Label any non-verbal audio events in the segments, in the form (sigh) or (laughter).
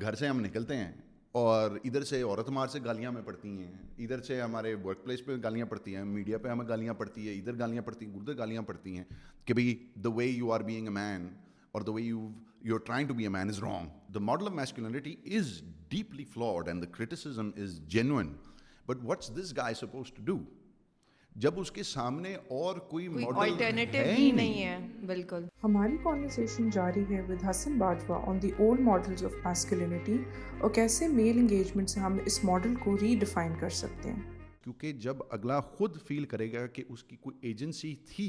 گھر سے ہم نکلتے ہیں اور ادھر سے عورت مار سے گالیاں ہمیں پڑتی ہیں ادھر سے ہمارے ورک پلیس پہ گالیاں پڑتی ہیں میڈیا پہ ہمیں گالیاں پڑتی ہیں ادھر گالیاں پڑتی ہیں ادھر گالیاں پڑتی ہیں کہ بھائی the way you are being a man اور the way you you are trying to be a man is wrong the model of masculinity is deeply flawed and the criticism is genuine but what's this guy supposed to do جب اس کے سامنے اور کوئی model ہے ہی نہیں ہے بالکل ہماری کانورسیشن جاری ہے with Hassan Bajwa on the old models of masculinity اور کیسے میل انگیجمنٹ سے ہم اس ماڈل کو ری ڈیفائن کر سکتے ہیں کیونکہ جب اگلا خود فیل کرے گا کہ اس کی کوئی ایجنسی تھی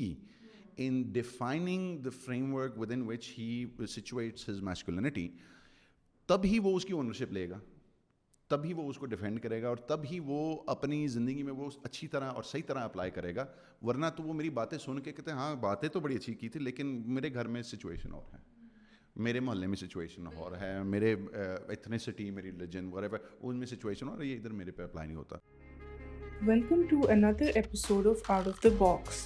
in defining the framework within which he situates his masculinity تب ہی وہ اس کی اونرشپ لے گا تب ہی وہ اس کو ڈیفینڈ کرے گا اور تب ہی وہ اپنی زندگی میں وہ اچھی طرح اور صحیح طرح اپلائی کرے گا ورنہ تو وہ میری باتیں سن کے کہتے ہیں ہاں باتیں تو بڑی اچھی کی تھی لیکن میرے گھر میں سچویشن اور ہے میرے محلے میں سچویشن اور ہے میرے ایتھنیسٹی میری ریلیجن وغیرہ ان میں سچویشن اور ادھر میرے پہ اپلائی نہیں ہوتا welcome to another episode of of out the box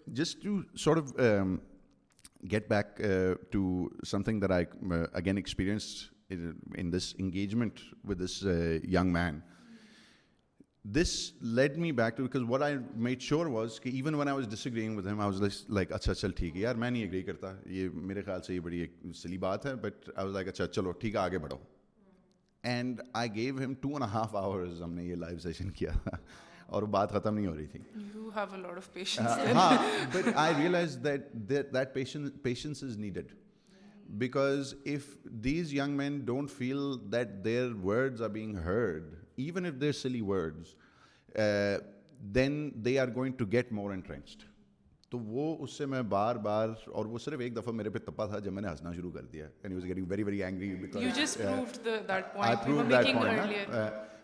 just to sort of get back to something there I again experience in this engagement with this young man this let me back to because what I made sure was کہ even when I was disagreeing with I was like like اچھا چل ٹھیک ہے یار میں نہیں agree کرتا یہ میرے خیال سے یہ بڑی ایک صلی بات ہے بٹ آئی واز لائک اچھا چلو ٹھیک ہے آگے بڑھو and I give him two and half hour ہم نے یہ لائف سیشن کیا اور بات ختم نہیں ہو رہی تھی ہاں realise patience is needed because feel that their words are being heard even if there silly words then they are going to get more interested تو وہ اس سے میں بار بار اور وہ صرف ایک دفعہ میرے پہ تپا تھا جب میں نے ہنسنا شروع کر دیا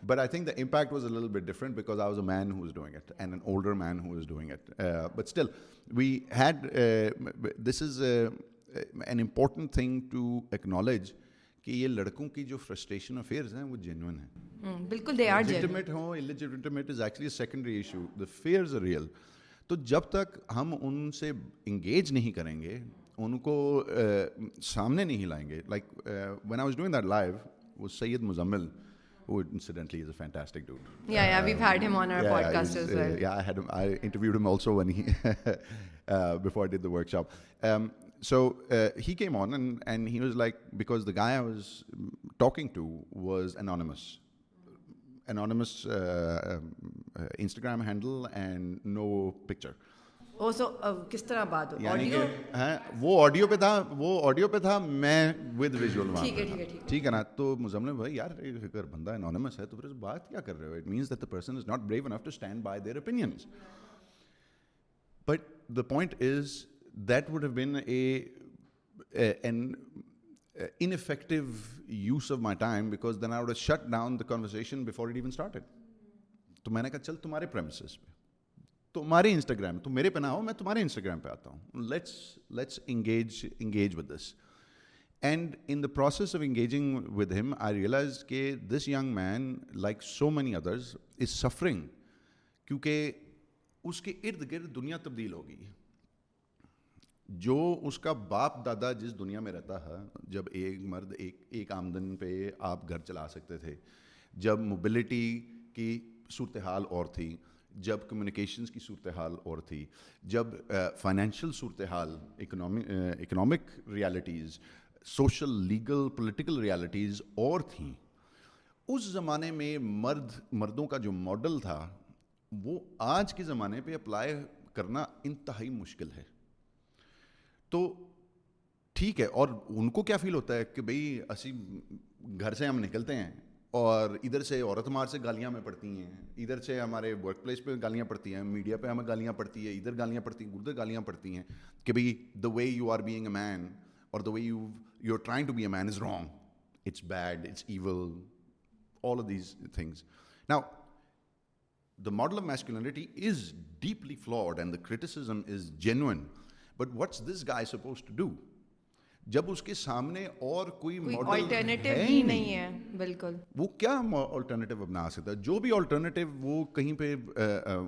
but I think the impact was ارل bit different because I was a man who is doing it and an older man who is doing it but still we had this is an important thing to acknowledge کہ یہ لڑکوں کی جو frustration affairs ہیں وہ genuine ہیں بالکل they are legitimate ہوں actually secondary issue the fears real تو جب تک ہم ان سے انگیج نہیں کریں گے ان کو سامنے نہیں لائیں گے like when I was doing that live وہ Syed Muzammil a like anon anonymous Instagram handle and no picture کس طرح بات وہ وہ آڈیو آڈیو پہ پہ تھا تھا میں ود ویژول ٹھیک ہے نا تو مزمل بھائی یار اگر بندہ ہے تو پھر بات کیا کر رہے ہو it it means that that the the the person is is not brave enough to stand by their opinions but point would would have a an ineffective use of my time because then I shut down before even started تو میں نے کہا چل تمہارے premises پہ تمہارے Instagram تم میرے پہ نہ ہو میں تمہارے انسٹاگرام پہ آتا ہوں let's let's engage engage with this and in the process of engaging with him I realise کہ this young man like so many others is suffering کیونکہ اس کے ارد گرد دنیا تبدیل ہو گئی جو اس کا باپ دادا جس دنیا میں رہتا ہے جب ایک مرد ایک ایک آمدن پہ آپ گھر چلا سکتے تھے جب موبلٹی کی صورتحال اور تھی جب کمیونیکیشنز کی صورتحال اور تھی جب فائنینشیل صورتحال economic realities social legal political realities اور تھیں اس زمانے میں مرد مردوں کا جو ماڈل تھا وہ آج کے زمانے پہ اپلائی کرنا انتہائی مشکل ہے تو ٹھیک ہے اور ان کو کیا فیل ہوتا ہے کہ بھئی اسی گھر سے ہم نکلتے ہیں اور ادھر سے عورت مار سے گالیاں ہمیں پڑتی ہیں ادھر سے ہمارے ورک پلیس پہ گالیاں پڑتی ہیں میڈیا پہ ہمیں گالیاں پڑتی ہیں ادھر گالیاں پڑتی ہیں ادھر گالیاں پڑتی ہیں کہ بھائی the way you are being a man اور the way you you are trying to be a man is wrong it's bad it's evil all of these things نا the model of masculinity is deeply flawed and the is genuine but what's this guy supposed to do جب اس کے سامنے اور کوئی model نہیں ہے بالکل وہ کیا آلٹرنیٹیو اپنا سکتا ہے جو بھی وہ کہیں پہ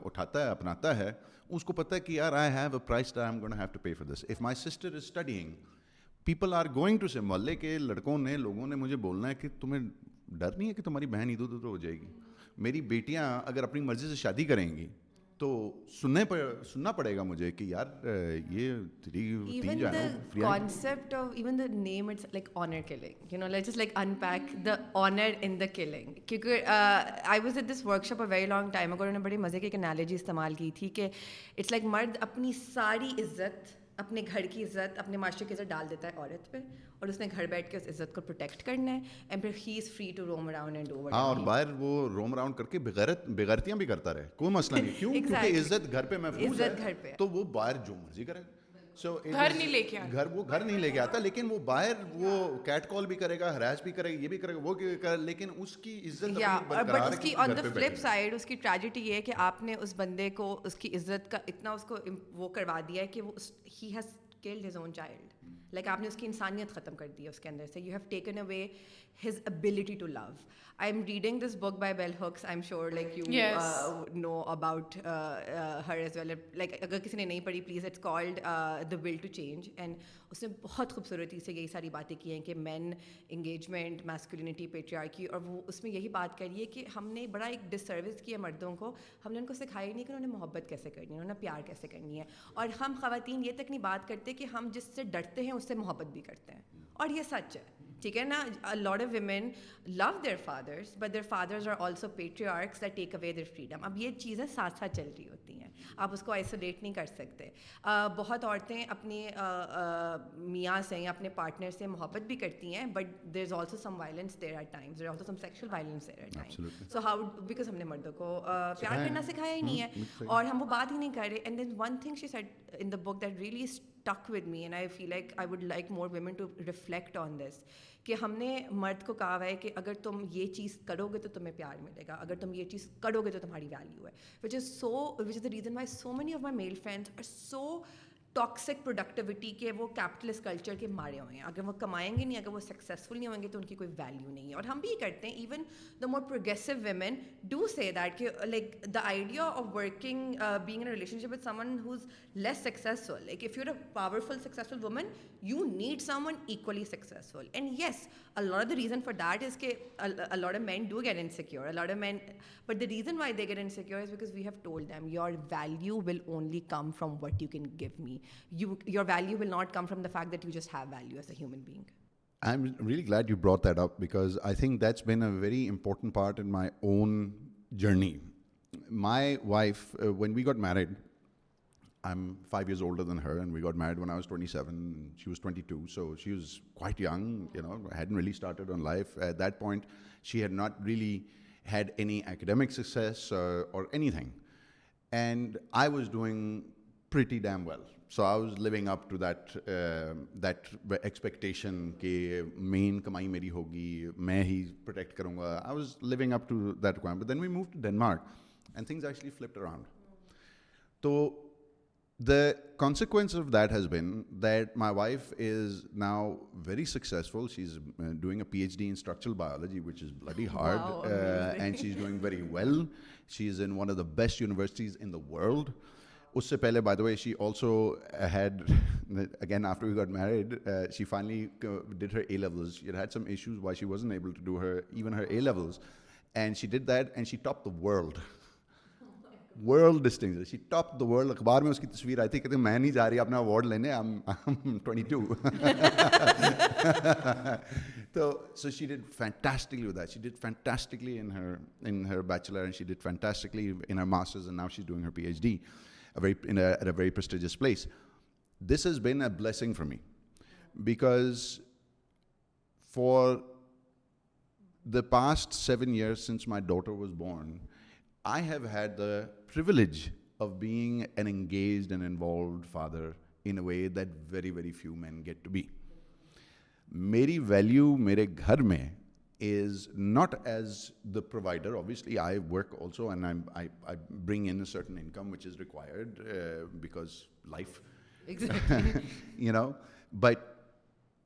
اٹھاتا ہے اپناتا ہے اس کو پتا ہے کہ یار people are going to say محلے کے لڑکوں نے لوگوں نے مجھے بولنا ہے کہ تمہیں ڈر نہیں ہے کہ تمہاری بہن ادھر ادھر ہو جائے گی میری بیٹیاں اگر اپنی مرضی سے شادی کریں گی تو سننے پر سننا پڑے گا مجھے کہ یار یہ تھری تین concept of even the name it's like honour killing you know light just like in pack the honour in the killing کیونکہ I was at this workshop a very long time اگر انہوں نے بڑے مزے کی ایک analogy استعمال کی تھی کہ اٹس لائک مرد اپنی ساری عزت اپنے گھر کی عزت اپنے معاشرے کی عزت ڈال دیتا ہے عورت پہ اور اس نے گھر بیٹھ کے اس عزت کو پروٹیکٹ کرنا ہے اینڈ پھر he is free to roam around and over ہاں اور باہر وہ روم اراؤنڈ کر کے بغیرت بغیرتیاں بھی کرتا رہے کوئی مسئلہ نہیں (laughs) کیوں کیونکہ عزت گھر پہ محفوظ ہے تو وہ باہر جو مرضی کرے سو گھر گھر نہیں لے کے وہ گھر نہیں لے کے آتا لیکن وہ باہر وہ کیٹ کال بھی کرے گا ہراس بھی کرے گا یہ بھی کرے گا وہ کرے لیکن اس اس اس کی کی کی عزت but on the flip side tragedy یہ ہے کہ آپ نے اس بندے کو اس کی عزت کا اتنا اس کو وہ کروا دیا ہے کہ وہ he has his own child like آپ نے اس کی انسانیت ختم کر دی ہے اس کے اندر سے you have taken away his ability to love I am reading this book by bell hex I am sure like you know about her as well like اگر کسی نے نہیں پڑھی please it's called the will to change and اس نے بہت خوبصورتی سے یہی ساری باتیں کی ہیں کہ مین انگیجمنٹ میسکولینٹی پیٹریارکی کی اور وہ اس میں یہی بات کری ہے کہ ہم نے بڑا ایک ڈس سروس کیا مردوں کو ہم نے ان کو سکھایا ہی نہیں کہ انہوں نے محبت کیسے کرنی ہے انہوں نے پیار کیسے کرنی ہے اور ہم خواتین یہ تک نہیں بات کرتے کہ ہم جس سے ڈرتے کرتے ہیں اس سے محبت بھی کرتے ہیں اور یہ سچ ہے ٹھیک ہے نا lot of women love their fathers but their fathers are also patriarchs that take away their freedom اب یہ چیزیں ساتھ ساتھ چل رہی ہوتی ہیں آپ اس کو آئسولیٹ نہیں کر سکتے بہت عورتیں اپنے میاں سے یا اپنے پارٹنر سے محبت بھی کرتی ہیں but there is also some violence there are times also some sexual violence there are time so how because ہم نے مردوں کو پیار کرنا سکھایا ہی نہیں ہے ہاں، اور ہم وہ بات ہی نہیں کر رہے and then one thing she said in the book that really stuck with me and I feel like I would like more women to reflect on this کہ ہم نے مرد کو کہا ہوا ہے کہ اگر تم یہ چیز کرو گے تو تمہیں پیار ملے گا اگر تم یہ چیز کرو گے تو تمہاری ویلیو ہے which is so which is the reason why so many of my male friends are so toxic productivity کے وہ کیپٹلسٹ کلچر کے مارے ہوئے ہیں اگر وہ کمائیں گے نہیں اگر وہ سکسیزفل نہیں ہوئیں گے تو ان کی کوئی ویلیو نہیں ہے اور ہم بھی یہ کرتے ہیں even the more progressive women do say that کہ like the idea of working being in relationship with someone who's less successful like if you are a powerful successful woman you need someone equally successful and yes الڈا the reason for that is کہ a lot الوڈا men do get insecure a lot الاڈا men but the reason why they get insecure is because we have told them your value will only come from what you can give me Your value will not come from the fact that you just have value as a human being. I'm really glad you brought that up, because I think that's been a very important part in my own journey. My wife, uh, when we got married, I'm 5 years older than her, and we got married when I was 27, and she was 22, so she was quite young, hadn't really started on life. At that point, she had not really had any academic success uh, or anything. And I was doing pretty damn well. So I was up to that that expectation کہ مین کمائی میری ہوگی میں ہی protect کروں گا I was up to that then we move to Denmark and things actually flip around تو the consequence of that has been that my wife is now very successful she is doing a P H D in structural biology which is very hard and she is doing very well she is in one of the best universities in the world اس سے پہلے by the way she also had again after you got married she finally did her A levels you had some issues why she was unable to do her even her A levels and she did that and she top the world world distinction she top the world اخبار میں اس کی تصویر آئی تھی کہتے ہیں میں نہیں جا رہی اپنا اوارڈ لینے تو so she did fantastically with she did fantastically in her in her bachelor and she did fantastically in her masters and now she doing her P H D very prestigious place this is been a blessing for me because for the past seven years since my daughter was born I have had the privilege of being an engaged and involved father in way that very very few men get be میری value میرے گھر میں is not as the provider. Obviously, I work also, and I bring in a certain income which is required uh, because life. Exactly. (laughs) You know, but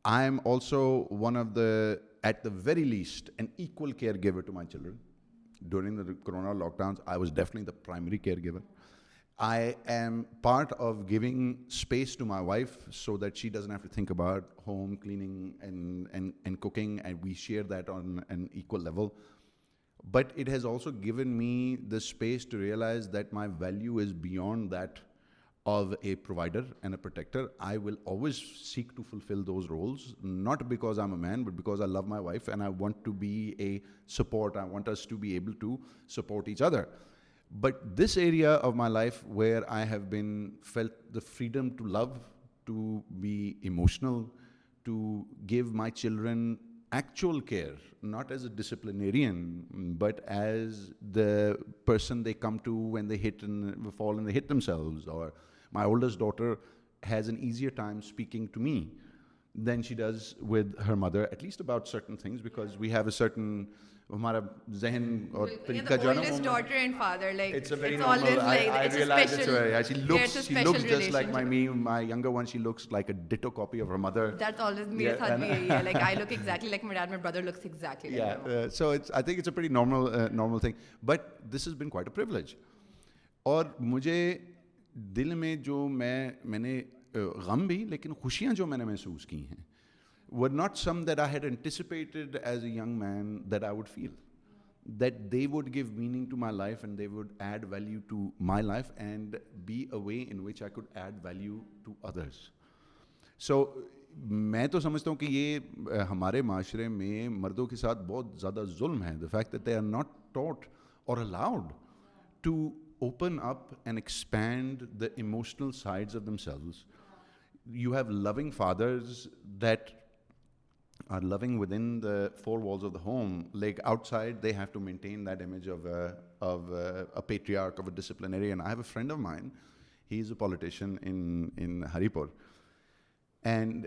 I'm also one of the, at the very least, an equal caregiver to my children. During the corona lockdowns, I was definitely the primary caregiver. I am part of giving space to my wife so that she doesn't have to think about home, cleaning, and cooking, and we share that on an equal level. But it has also given me the space to realize that my value is beyond that of a provider and a protector. I will always seek to fulfill those roles, not because I'm a man, but because I love my wife and I want to be a support. I want us to be able to support each other. But this area of my life where I have been felt the freedom to love, to be emotional, to give my children actual care, not as a disciplinarian, but as the person they come to when they hit and fall and they hit themselves. Or my oldest daughter has an easier time speaking to me than she does with her mother, at least about certain things, because we have a certain ہمارا ذہن اور طریقہ جو ہے نا اور مجھے دل میں جو میں میں نے uh, غم بھی لیکن خوشیاں جو میں نے محسوس کی ہیں were not some that I had anticipated as a young man that I would feel that they would give meaning to my life and they would add value to my life and be a way in which I could add value to others so میں تو سمجھتا ہوں کہ یہ ہمارے معاشرے میں مردوں کے ساتھ بہت زیادہ ظلم ہے the fact that they are not taught or allowed to open up and expand the emotional sides of themselves you have loving fathers that are living with in the four walls of the home like outside they have to maintain that image patriarch disciplinary and I've a friend of mine he is a politician in Haripur and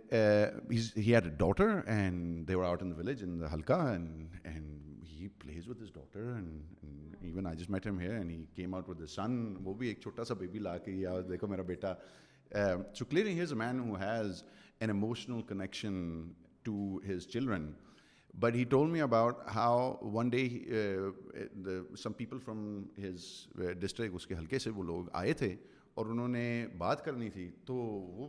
header and they are out in village in ہلکا please with daughter سن وہ بھی ایک چھوٹا سا baby لا کے دیکھو میرا بیٹا has man who has an emotional connection to his children but he told me about how one day some people from his district اس کے حلقے سے وہ لوگ آئے تھے اور انہوں نے بات کرنی تھی تو وہ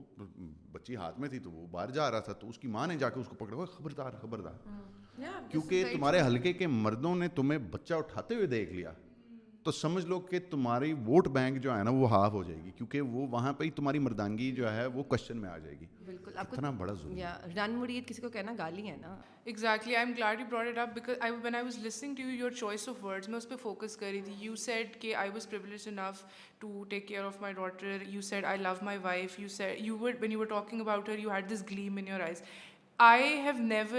بچی ہاتھ میں تھی تو وہ باہر جا رہا تھا تو اس کی ماں نے جا کے اس کو پکڑا ہوا خبردار خبردار کیونکہ تمہارے ہلکے کے مردوں نے تمہیں بچہ اٹھاتے ہوئے دیکھ لیا تو سمجھ لو کہ تمہاری ووٹ بینک جو ہے نا وہ ہاف ہو جائے گی کیونکہ وہ وہاں پہ ہی تمہاری مردانگی جو ہے وہ کوشچن میں آ جائے گی بالکل اتنا بڑا ضروری رن مریت کسی کو کہنا گالی ہے نا exactly I am glad you brought it up because I when I was listening to you your choice of words میں اس پہ فوکس کر رہی تھی یو سیڈ کہ I was privilege enough to take care of my daughter you said I love my wife you said you when you were talking about her you had this gleam in your eyes I have never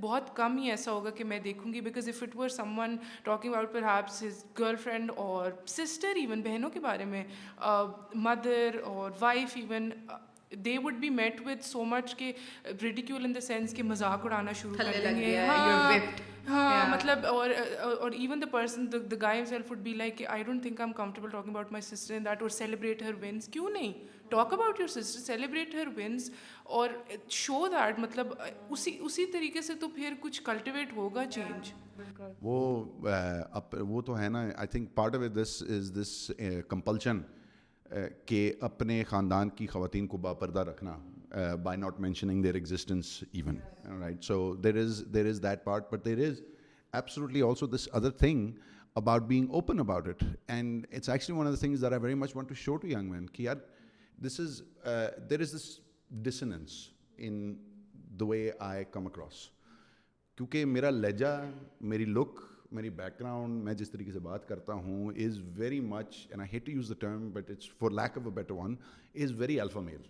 بہت کم ہی ایسا ہوگا کہ میں دیکھوں گی because if it were someone talking about girlfriend اور سسٹر ایون بہنوں کے بارے میں مدر اور wife even they would be met with so much کے ریڈیکیول ان دا سینس کہ مذاق اڑانا شروع کر دیں گے ہاں, ہاں، مطلب اور اور even the person the guy self would be like I don't think I am comfortable talking about my sister in that or celebrate her once کیوں نہیں talk about your sister celebrate her once or show that مطلب اسی اسی طریقے سے تو پھر کچھ کلٹیویٹ ہوگا چینج وہ وہ تو ہے نا I think part of this is this compulsion کہ اپنے خاندان کی خواتین کو باپردہ رکھنا by not mentioning their existence even right so there is there is that part but there is absolutely also this other thing about being open about it and it's actually one of the things there I very much want to show to young مین کہ یار this is there is this dissonance in the way I come across کیونکہ میرا لہجہ میری لک میری back ground میں جس طریقے سے بات کرتا ہوں is very much and I hate to use the term but it's for lack of a better one is very alpha male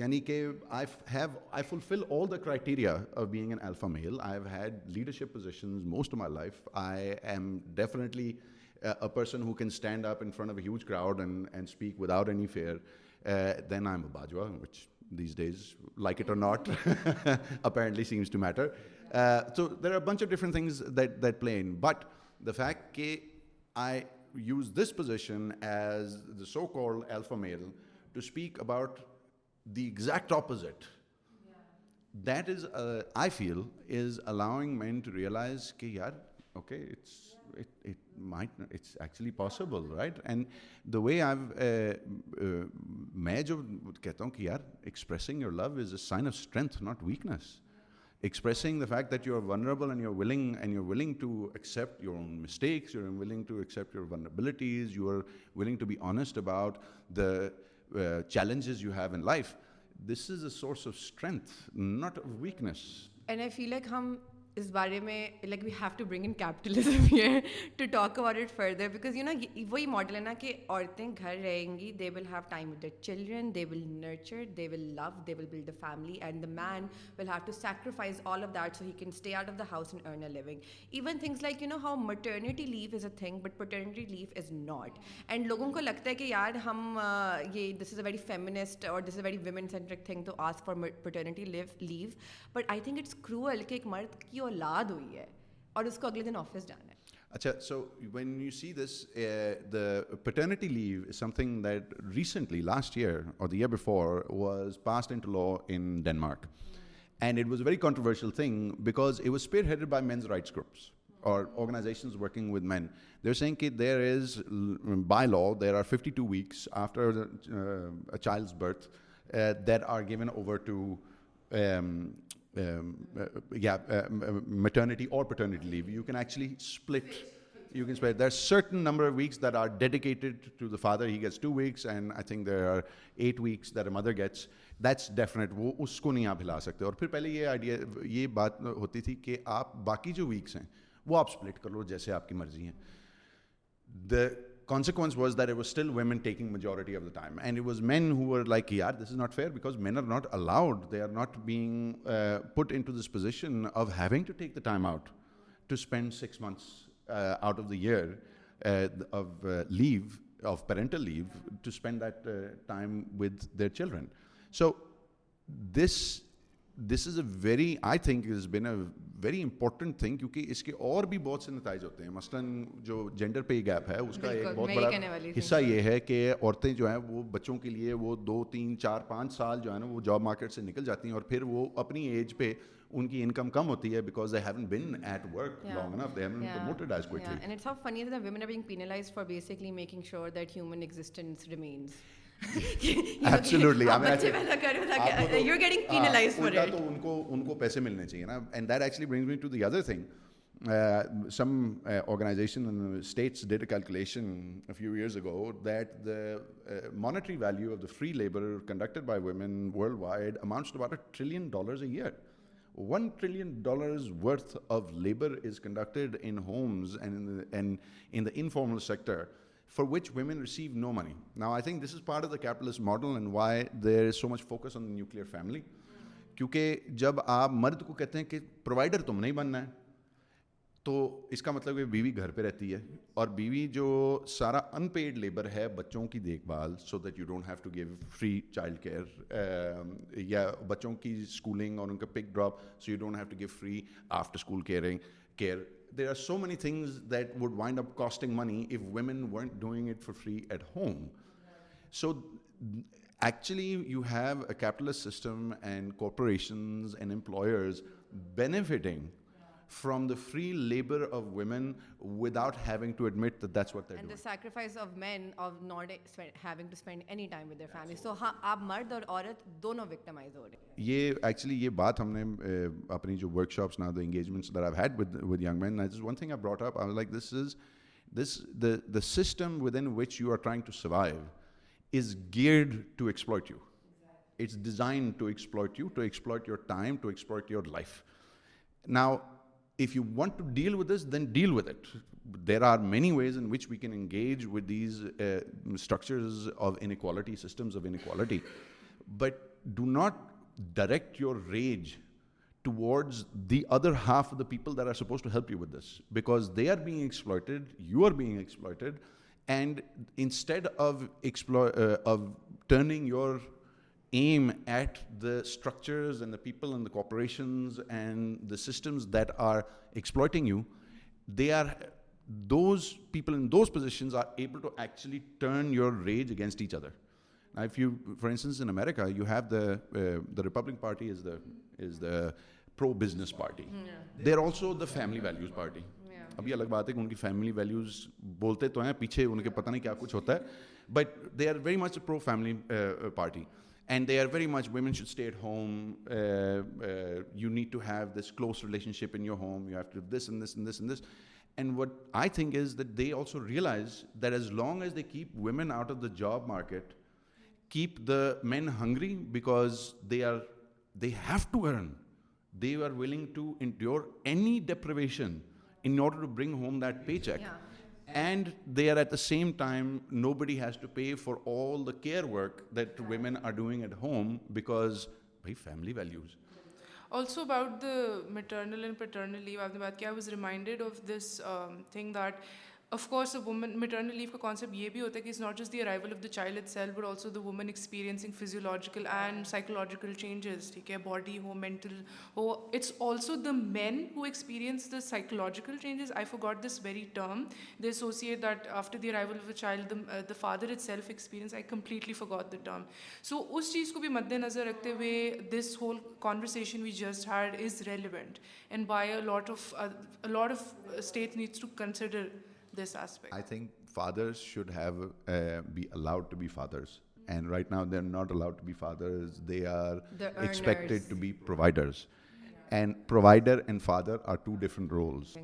یعنی کہ I have I fulfil all the of being an alpha male I have had leadership positions most of my life I am definitely a person who can stand up in front of a huge crowd and speak without any fear, uh, then I'm a Bajwa, which these days, like it or not, (laughs) apparently seems to matter. Uh, so there are a bunch of different things that play in. But the fact that I use this position as the so-called alpha male to speak about the exact opposite, yeah. That is, uh, I feel, is allowing men to realize, okay, it's, yeah. it possible right and the way میں جو کہتا ہوں کہ یار expressing your love is a sign of strength not weakness expressing the fact that you are vulnerable you uh uh and you willing to accept your own mistakes you willing to accept your vulnerabilities you are willing to be honest about the challenges you have in life this is a source of strength not weakness and I feel like ہم اس بارے میں like we have to bring in capitalism to talk about it further because you نا وہی model ہے نا کہ عورتیں گھر رہیں گی they will have time with the children they will nurture they will love they will build the family and the man will have to sacrifice all of that so he can stay out of the house and earn a living even things like you know how maternity leave is a thing but paternity leave is not and لوگوں کو لگتا ہے کہ یار ہم یہ دس is a very feminist or this a very women centric thing to ask for paternity leave but I think it's crucial کہ ایک مرد کی اولاد ہوئی ہے اور اس کو اگلے دن آفس جانا ہے اچھا so when you see this the paternity leave is something that recently last year or the year before was passed into law in Denmark and it was very controversial thing because it was spearheaded by men's rights groups or organisations working with men there saying کہ there is by law there are fifty two weeks after child's birth there are given over to um, uh, yeah, uh, maternity or paternity leave. You can actually split. You can split. There's certain number of weeks that are dedicated to the father. He gets two weeks, and I think there are eight weeks that a mother gets. That's definite. وہ اس کو نہیں آپ ہلا سکتے اور پھر پہلے یہ آئیڈیا یہ بات ہوتی تھی کہ آپ باقی جو ویکس ہیں وہ آپ سپلٹ کر لو جیسے آپ کی مرضی ہیں the consequence was that it was still women taking majority of the time. And it was men who were like, yeah, this is not fair, because men are not allowed. They are not being uh, put into this position of having to take the time out to spend 6 months uh, out of the year uh, of parental leave, to spend that time with their children. So this this is a very I think is been a very important thing کیونکہ اس کے اور بھی بہت سے نتائج ہوتے ہیں مثلاً جو جینڈر پہ گیپ ہے اس کا ایک بہت بڑا حصہ یہ ہے کہ عورتیں جو ہیں وہ بچوں کے لیے وہ دو تین چار پانچ سال جو ہے نا وہ جاب مارکیٹ سے نکل جاتی ہیں اور پھر وہ اپنی ایج پہ ان کی انکم کم ہوتی ہے because they haven't been at work long enough they haven't promoted as quickly and it's how funny that women are being penalised for basically making sure that human existence remains ان کو پیسے ملنے چاہیے monetary value of the free labour conducted by ویمینڈ a year one trillion dollars worth of labour is conducted and in the informal sector which women receive no money. Now, I think this is part of the capitalist model and why there is so much focus on the nuclear family. کیونکہ جب آپ مرد کو کہتے ہیں کہ provider تم نہیں بننا ہے تو اس کا مطلب کہ بیوی گھر پہ رہتی ہے اور بیوی جو سارا ان پیڈ لیبر ہے بچوں کی دیکھ بھال so that you don't have to give free child care یا بچوں کی اسکولنگ اور ان کا pick drop so you don't have to give free after school caring care There are so many things that would wind up costing money if women weren't doing it for free at home. So actually you have a capitalist system and corporations and employers benefiting from the free labour of women's اپنی جو If you want to deal with this, then deal with it. There are many ways in which we can engage with these uh, structures of inequality, systems of inequality. But do not direct your rage towards the other half of the people that are supposed to help you with this, because they are being exploited, you are being exploited, and instead of uh, turning your aim at the structures and the people and the corporations and the systems that are exploiting you they are those people in those positions are able to actually turn your rage against each other now if you for instance in america you have the uh, the republican party is the is the pro business party yeah. they're also the family values party ابھی الگ بات ہے کہ ان کی family values بولتے تو ہیں پیچھے ان کے پتہ نہیں کیا کچھ ہوتا ہے but they are very much pro family party And they are very much, women should stay at home. Uh, uh, you need to have this close relationship in your home. You have to do this and this and this and this. And what I think is that they also realize that as long as they keep women out of the job market, keep the men hungry, because they have to earn. They are willing to endure any deprivation in order to bring home that paycheck. Yeah. And they are at the same time nobody has to pay for all the care work that women are doing at home because we values also about maternal leave آپ نے of course women maternal leave کا concept یہ بھی ہوتا ہے کہ is not just the arrival of the child itself but also the woman experiencing physiological and psychological changes ٹھیک ہے باڈی ہو مینٹل ہو it's also the man who experience the psychological changes I forgot this very term associate that after the arrival of the child the the father itself experience I completely forgot term so اس چیز کو بھی مد نظر رکھتے ہوئے this whole conversation we just had is relevant and by lot of lot of state needs to consider this aspect? I think fathers should have uh, be allowed to be fathers. And right now they're not allowed to be fathers. They are expected to be providers. Yeah. And provider and father are two different roles.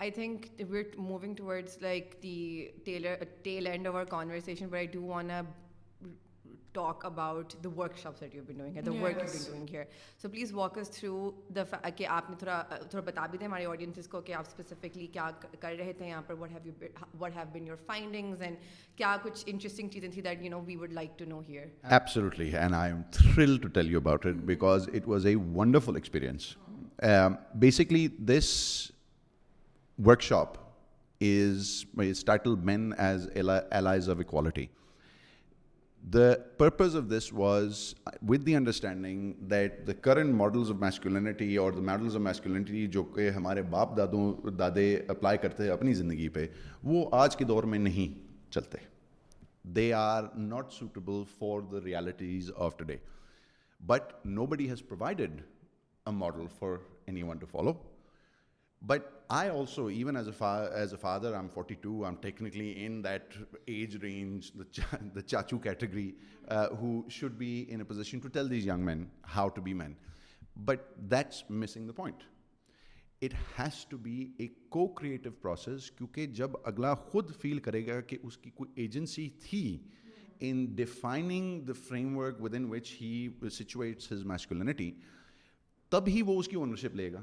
I think we're moving towards like the uh, tail end of our conversation, but I do want to آپ نے بتا بھی ہمارے تھے the purpose of this was uh, with the understanding that the current models of masculinity or the models of masculinity جو کہ ہمارے باپ دادوں دادے اپلائی کرتے اپنی زندگی پہ وہ آج کے دور میں نہیں چلتے they are not suitable for the realities of today but nobody has provided a model for anyone to follow but I also even as as a father I am am forty two I technically in that age range the چاچو category who should be in a position to tell these young men how to be main but that's missing the point it has to be a co creative process کیونکہ جب اگلا خود فیل کرے گا کہ اس کی کوئی agency تھی in defining the framework within which he situates his masculinity تب ہی وہ اس کی اونرشپ لے گا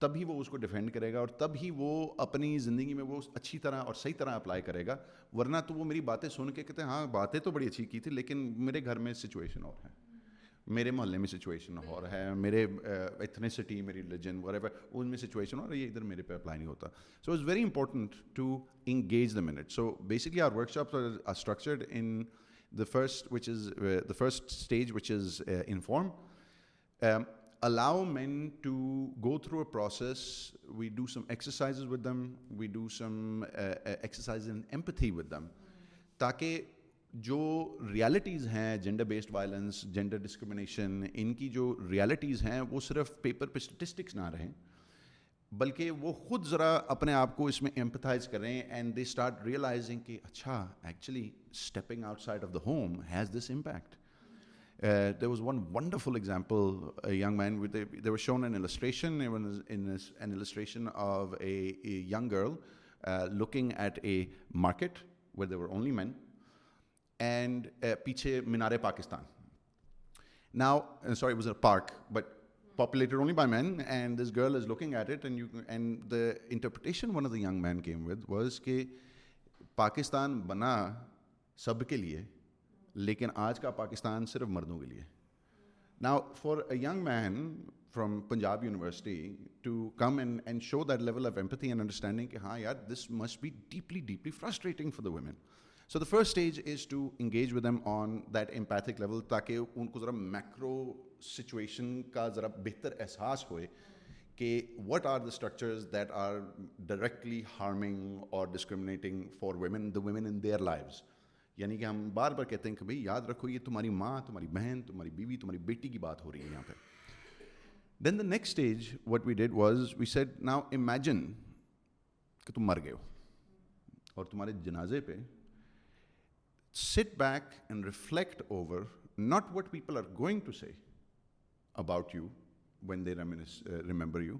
تب ہی وہ اس کو ڈیفینڈ کرے گا اور تب ہی وہ اپنی زندگی میں وہ اچھی طرح اور صحیح طرح اپلائی کرے گا ورنہ تو وہ میری باتیں سن کے کہتے ہیں ہاں باتیں تو بڑی اچھی کی تھی لیکن میرے گھر میں سچویشن اور ہے میرے محلے میں سچویشن اور ہے میرے ایتھنیسٹی میری ریلیجن وغیرہ ان میں سچویشن اور یہ ادھر میرے پہ اپلائی نہیں ہوتا so it's very important to engage the men so basically our workshops are structured in the first which is the first stage which is inform allow men to go through a process we do some exercises with them we some exercise N empathy with them تاکہ جو realities ہیں gender based violence gender discrimination ان کی جو realities ہیں وہ صرف paper پہ اسٹیٹسٹکس نہ رہیں بلکہ وہ خود ذرا اپنے آپ کو اس میں ایمپتھائز کریں اینڈ دے اسٹارٹ ریئلائزنگ کہ اچھا actually stepping outside of the home has this impact the was one wonderful example a young man with they were shown illustration of a young girl looking at a market with they were only men and پیچھے مینارے Pakistan now sorry was a park but populated only by men and this girl is looking at it and the interpretation one of the young men کی پاکستان بنا سب کے لیے لیکن آج کا پاکستان صرف مردوں کے لیے نا for a young man from Punjab university to come and and show that level of empathy and understanding کہ ہاں یار this must be deeply deeply frustrating for the women so the first stage is to engage with M on that empathic level تاکہ ان کو ذرا macro situation کا ذرا بہتر احساس ہوئے کہ what are the structures that are directly harming اور discriminating for women the women in their lives یعنی کہ ہم بار بار کہتے ہیں کہ بھائی یاد رکھو یہ تمہاری ماں تمہاری بہن تمہاری بیوی تمہاری بیٹی کی بات ہو رہی ہے یہاں پہ then the next stage what we did was we set now imagine کہ تم مر گئے ہو اور تمہارے جنازے پہ sit back and reflect over not what people are going to say about you when they remember you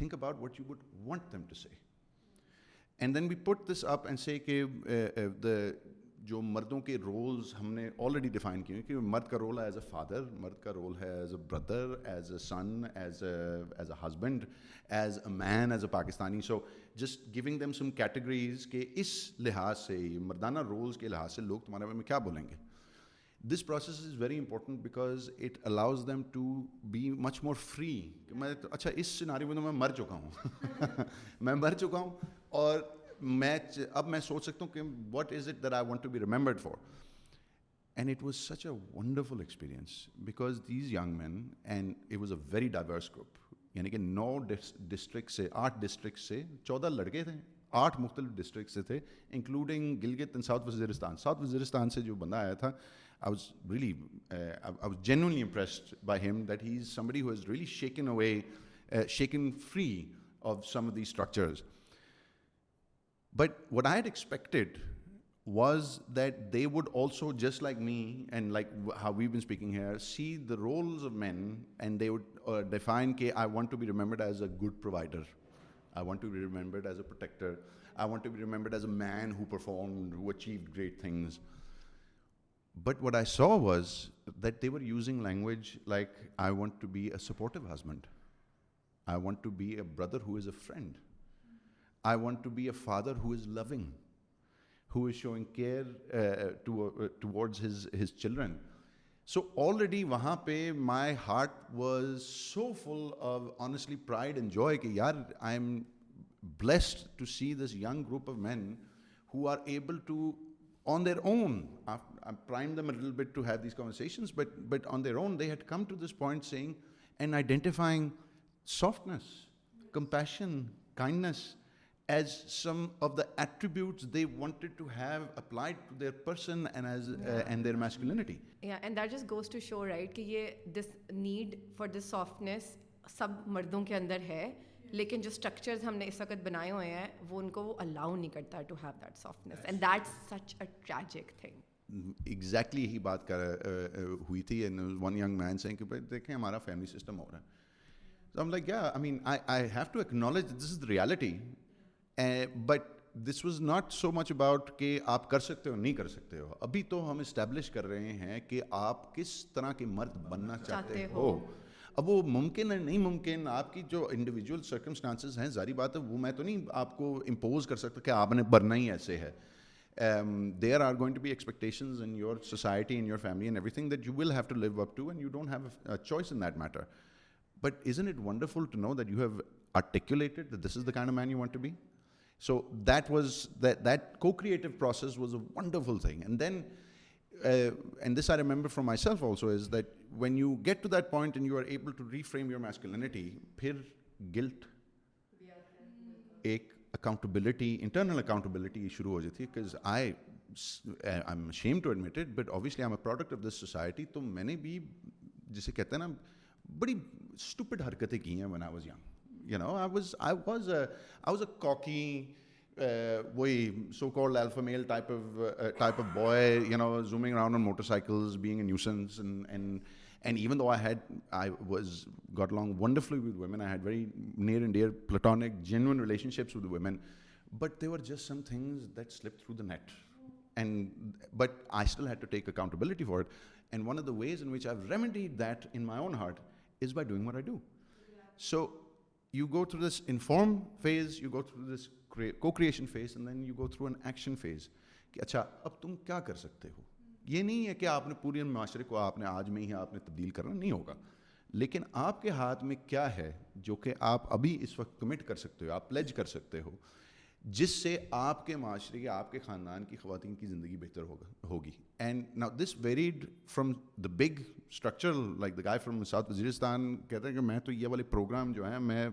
think about what you would want them to say and then we put this up and say کہ the uh, uh, جو مردوں کے rules ہم نے already define کیے ہیں کہ مرد کا رول ہے ایز اے فادر مرد کا رول ہے as a brother as a son as a as a husband as a man as a Pakistani so just going them some categories کہ اس لحاظ سے مردانہ رولز کے لحاظ سے لوگ تمہارے بارے میں کیا بولیں گے this process is very important because it allows them to be much more free کہ میں اچھا اس سناری میں تو میں مر چکا ہوں (laughs) میں مر چکا ہوں اور میں اب میں سوچ سکتا ہوں کہ what is it there I want to be remembered for and it was such a wonderful experience because these young men and it was a very diverse group یعنی کہ نو ڈسٹرکٹ سے آٹھ ڈسٹرکٹ سے چودہ لڑکے تھے آٹھ مختلف ڈسٹرکٹ سے تھے including Gilgit south Waziristan south Waziristan سے جو بندہ آیا تھا I I was was genuinely impressed by him that he is is who shaken shaken away free of some of the structures But what I had expected was that they would also, just like me and like how we've been speaking here, see the roles of men, and they would uh, define, I want to be remembered as a good provider. I want to be remembered as a protector. I want to be remembered as a man who performed, who achieved great things. But what I saw was that they were using language like, I want to be a supportive husband. I want to be a brother who is a friend. I want to be a father who is loving who is showing care towards his his children so already وہاں پہ my heart was so full of honestly pride and joy کہ یار I am blessed to see this young group of men who are able to on their own prime them little bit to have these but but on their own they had come to this point seeing and identifying softness compassion kindness جو وقت بنائے ہوئے but this was not so much about کہ آپ کر سکتے ہو نہیں کر سکتے ہو ابھی تو ہم اسٹیبلش کر رہے ہیں کہ آپ کس طرح کے مرد بننا چاہتے ہو اب وہ ممکن ہے نہیں ممکن آپ کی جو انڈیویجول سرکمسٹانسز ہیں ظاہری بات ہے وہ میں تو نہیں آپ کو امپوز کر سکتا کہ آپ نے بننا ہی ایسے ہے there are going to be expectations in your society in your family and everything that you will have to live up to and you don't have choice in that matter but is in it wonderful to know that you have articulated this is the kind man you want to be so that was that کوکریٹو process was a wonderful thing and then and this I remember from myself also is that when you get to that point you are able frame your masculinity پھر guilt ایک accountability internal accountability شروع ہو جاتی ہے product of this society تو میں نے بھی جسے کہتے ہیں نا بڑی اسٹوپٹ حرکتیں کی ہیں when I was young You know, I was a cocky, uh, so-called alpha male uh, uh, type of boy. You know, zooming around on motorcycles, being a nuisance, and even though I got along wonderfully with women, I had very near and dear platonic, genuine relationships with women, but there were just some things that slipped through the net, but I still had to take accountability for it. And one of the ways in which I've remedied that in my own heart is by doing what I do. So اچھا اب تم کیا کر سکتے ہو یہ نہیں ہے کہ آپ نے پورے معاشرے کو آپ نے آج میں ہی آپ نے تبدیل کرنا نہیں ہوگا لیکن آپ کے ہاتھ میں کیا ہے جو کہ آپ ابھی اس وقت کمٹ کر سکتے ہو آپ پلیج کر سکتے ہو جس سے آپ کے معاشرے کے آپ کے خاندان کی خواتین کی زندگی بہتر ہوگا ہوگی اینڈ نا this varied from the big structure like the guy from south Waziristan کہتے ہیں کہ میں تو یہ والے پروگرام جو ہیں میں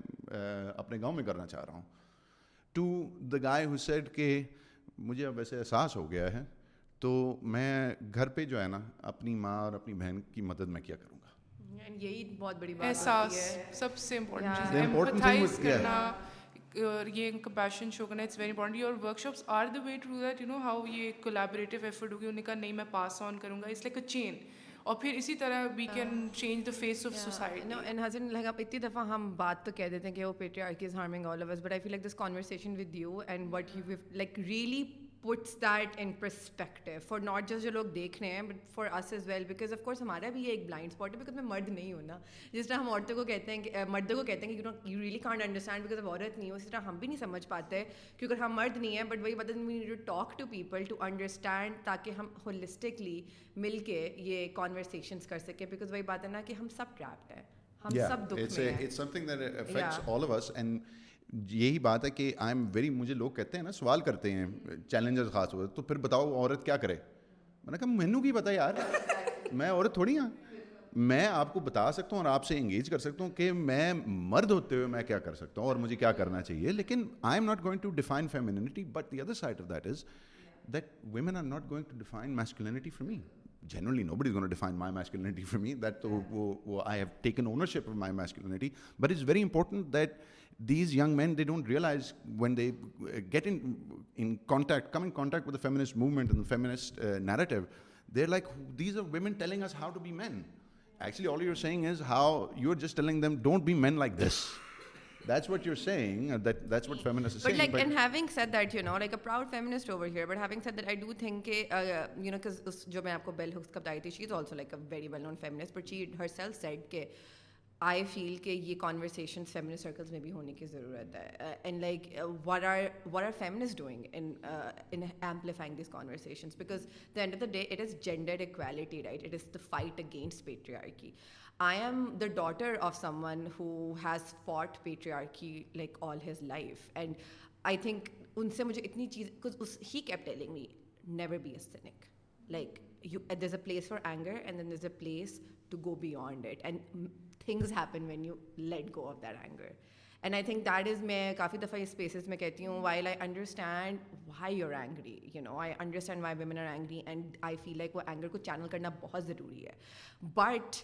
اپنے گاؤں میں کرنا چاہ رہا ہوں to the guy who said کہ مجھے اب ویسے احساس ہو گیا ہے تو میں گھر پہ جو ہے نا اپنی ماں اور اپنی بہن کی مدد میں کیا کروں گا یعنی یہی بہت بڑی بات احساس سب سے امپورٹنٹ چیز ہے اور uh, یہ کمپیشن شو کرنا اٹس ویری امپورٹنٹ اور workshops are the way that you know how یہ کولیبریٹیو ایفرٹ ہوگی انہوں نے کہا نہیں میں پاس آن کروں گا اٹس لائک اے چین اور پھر اسی طرح we can change the face of society and like آپ اتنی دفعہ ہم بات تو کہہ دیتے ہیں کہ وہ harming all loose but I feel like this conversation with you and what you like really puts that in for not just جو لوگ دیکھ رہے ہیں but for us as well because of course ہمارا بھی یہ ایک بلائنڈ اسپاٹ ہے میں مرد نہیں ہوں نا جس طرح ہم عورتوں کو کہتے ہیں کہ مردوں کو کہتے ہیں کہ you you know really can't understand عورت نہیں ہو اسی طرح ہم بھی نہیں سمجھ پاتے کیونکہ ہم مرد نہیں ہیں بٹ وہی بات need to talk to people to understand تاکہ ہم ہولسٹکلی مل کے یہ کانورسیشنس کر سکیں بیکاز وہی بات ہے نا کہ ہم سب ٹریپڈ ہیں ہم سب دکھ یہی بات ہے کہ آئی ایم ویری مجھے لوگ کہتے ہیں نا سوال کرتے ہیں چیلنجز خاص ہوئے تو پھر بتاؤ عورت کیا کرے میں نے کہا مینو کی پتا یار میں عورت تھوڑی ہاں میں آپ کو بتا سکتا ہوں اور آپ سے انگیج کر سکتا ہوں کہ میں مرد ہوتے ہوئے میں کیا کر سکتا ہوں اور مجھے کیا کرنا چاہیے لیکن I am not going to define femininity but the other side of that is that women are not going to define masculinity for me generally no gonna define my masculinity for وہ I have taken ownership of my masculinity but is very important that these young men they don't realize when they get in in contact come in contact with the feminist movement feminist narrative they are like these are women telling us how to be main actually all you are seeing is how you are just telling them don't be main like this that's what you're saying uh, that that's what feminists are saying like, but like and having said that you know like a proud feminist over here but having said that i do think ke, uh, you know cuz jo main aapko bell hooks ka bataayi thi she is also like a very well known feminist but she herself said that I feel کہ یہ conversation family circles میں بھی ہونے کی ضرورت ہے and like what are what are feminists doing in amplifying these conversations because the end of the day it is gender equality right it is the fight against patriarchy I am the daughter of someone who has fought patriarchy like all his life and I think ان سے مجھے اتنی چیز اس he keep telling me never be a cynic like you is a place for anger and then this a place to go beyond it and things happen when you let go of that anger and I think that is میں کافی دفعہ اس spaces میں کہتی ہوں why I understand why you angry you know I understand why women are angry and I feel like وہ anger کو channel کرنا بہت ضروری ہے but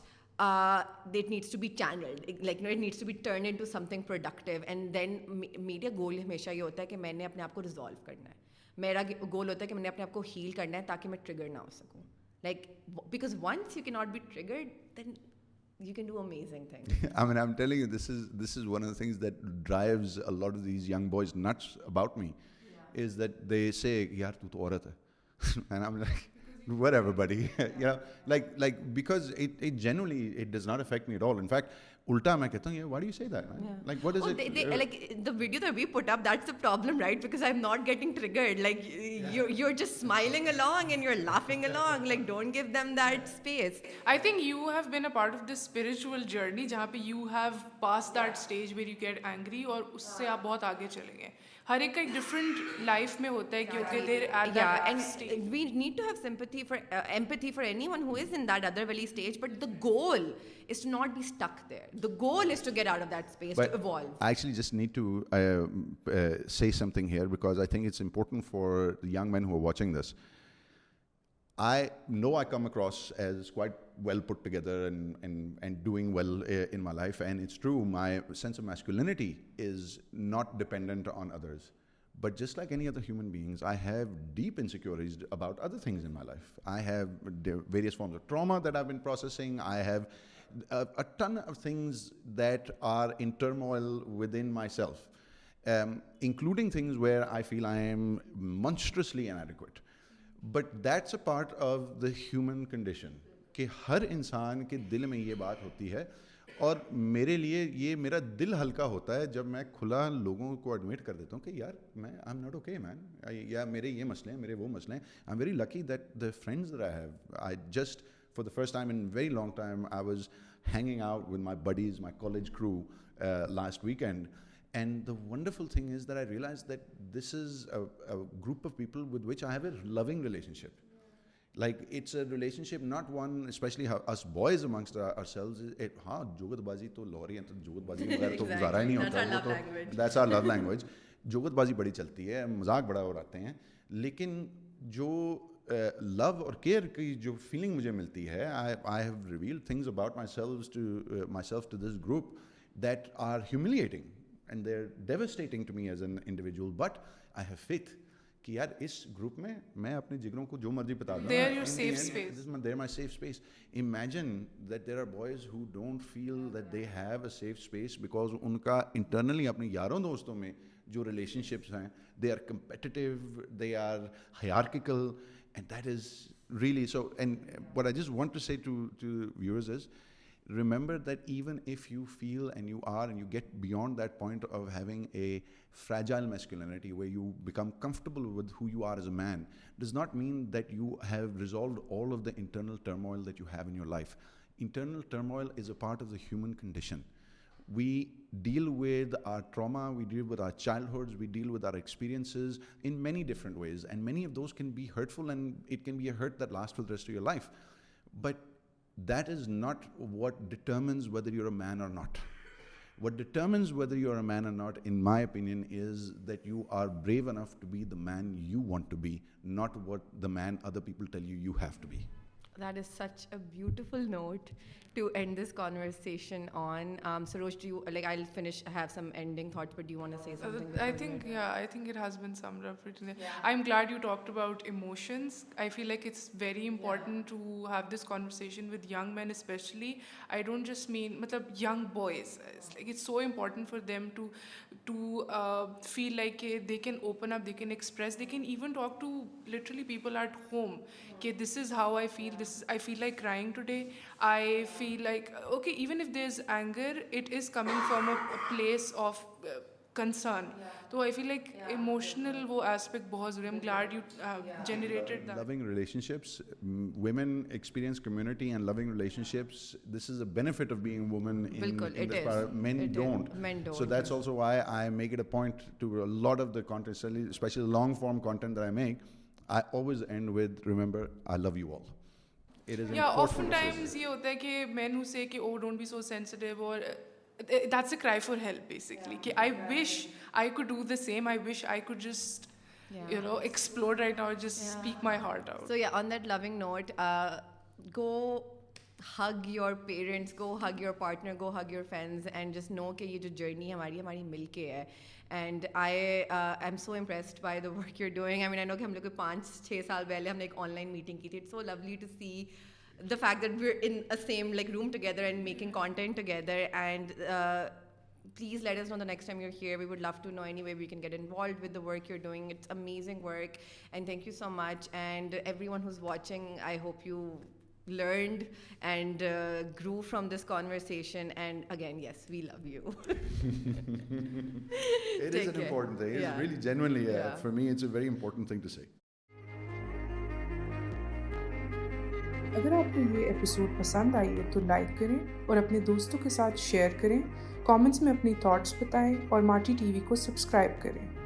that needs to be channelled like no it needs to be turn into something productive and then میرا goal ہمیشہ یہ ہوتا ہے کہ میں نے اپنے آپ کو ریزالو کرنا ہے میرا گول ہوتا ہے کہ میں نے اپنے آپ کو ہیل کرنا ہے تاکہ میں ٹریگر نہ ہو سکوں لائک بیکاز ونس یو کی not be triggered then things درائیز لاڈ these young boys nuts about me is that they see are to توڑی like because genuinely it does not affect me at all in fact الٹا میں کہتا ہوں یہ what you say that like what is it like the video that we put up that's the problem right because I am not getting triggered like you you are just smiling along and you are laughing along like don't give them that space I think you have been a part of the spiritual journey جہاں پہ you have pass that stage where you get angry اور اس سے اپ بہت آگے چلیں گے ہر ایک کا ایک ڈفرنٹ لائف میں ہوتا ہے کیونکہ دیر آر یا and we need to have sympathy for empathy for anyone who is in that other valley stage but the goal is not be stick there the goal is to get out of that space to evolve I actually just need to say something here because I think it's important for young men who watching this I know I come across as quite well put together and doing well eh, in my life, and it's true, my sense of masculinity is not dependent on others. But just like any other human beings, I have deep insecurities about other things in my life. I have various forms of trauma that I've been processing. I have uh, a ton of things that are in turmoil within myself, um, including things where I feel I am monstrously inadequate. But that's a part of the human condition کہ ہر انسان کے دل میں یہ بات ہوتی ہے اور میرے لیے یہ میرا دل ہلکا ہوتا ہے جب میں کھلا لوگوں کو ایڈمٹ کر دیتا ہوں کہ یار میں I am not okay man یا میرے یہ مسئلے ہیں میرے وہ مسئلے ہیں I am very lucky that the friends I have I just for the first time in very long time I was hanging out with my buddies my college crew last weekend and the wonderful thing is that I realize that this is group of people with which I have a living relationship like relationship not one especially ہاں جوگت بازی تو لاہوری وغیرہ تو گزارا ہی نہیں ہوتا language جوگت بازی بڑی چلتی ہے مذاق بڑا اور آتے ہیں لیکن جو لو اور کیئر کی جو فیلنگ مجھے ملتی ہے I have reveal things about my my to to self this group that are humiliating and they are devastating to me as an individual but I have faith کہ یار اس گروپ میں میں اپنے جگروں کو جو مرضی بتا دوں دیر my safe space imagine that there are boys who don't feel that they have a safe space because ان کا انٹرنلی اپنے یاروں دوستوں میں جو ریلیشن شپس ہیں they are competitive they are hierarchical and that is really so and but I just want to see to viewers is remember that even if you feel and you are and you get beyond that point of having a fragile masculinity where you become comfortable with who you are as a man, does not mean that you have resolved all of the internal turmoil that you have in your life. Internal turmoil is a part of the human condition. We deal with our trauma, we deal with our childhoods, we deal with our experiences in many different ways, and many of those can be hurtful, and it can be a hurt that lasts for the rest of your life. But that is not what determines whether you're a man or not. What determines whether you're a man or not, in my opinion, is that you are brave enough to be the man you want to be, not what the man other people tell you you have to be. That is such a beautiful note to end this conversation on. Um, Saroj, do you, I'll finish, I have some ending thoughts, but do you want to say uh, something? I think it has been summed up pretty well. Yeah. I'm glad you talked about emotions. I feel like it's very important to have this conversation with young men especially. I don't just mean, young boys. It's so important for them to uh, feel like eh, they can open up, they can express, they can even talk to literally people at home. This is how I feel, this this I feel like crying today I feel like okay even if there is anger it is coming from a place of concern تو I feel like emotional وہ aspect بہت ضروری I'm glad you generated loving relationships women experience community and loving relationships this is a benefit of being woman men don't so that's also why I make it a point to lot of the content especially long form content I make I always end with remember I love you all often times یہ ہوتا ہے کہ مینو سے کہ oh don't be so sensitive that's a cry for help basically I wish I could do the same I wish I could just you know explore right آؤ aspect so on that loving note go hug your parents کو hug your partner کو hug your friends and just know کہ یہ جو journey ہماری ہماری مل کے ہے and I I am so impressed by the work you're doing I mean I know کہ ہم لوگ کو پانچ چھ سال پہلے ہم نے ایک آن لائن میٹنگ کی تھی it's so lovely to see the fact that we're in same like room together and making content together and please let us know the next time you hear we would love to know any way we can get involved with the work you're doing it's amazing work and thank you so much and everyone who's watching I hope you learned and grow from this conversation and again yes we love you important اگر آپ کو یہ episode پسند آئی ہے تو like کریں اور اپنے دوستوں کے ساتھ شیئر کریں کامنٹس میں اپنی تھاٹس بتائیں اور مارٹی ٹی وی کو سبسکرائب کریں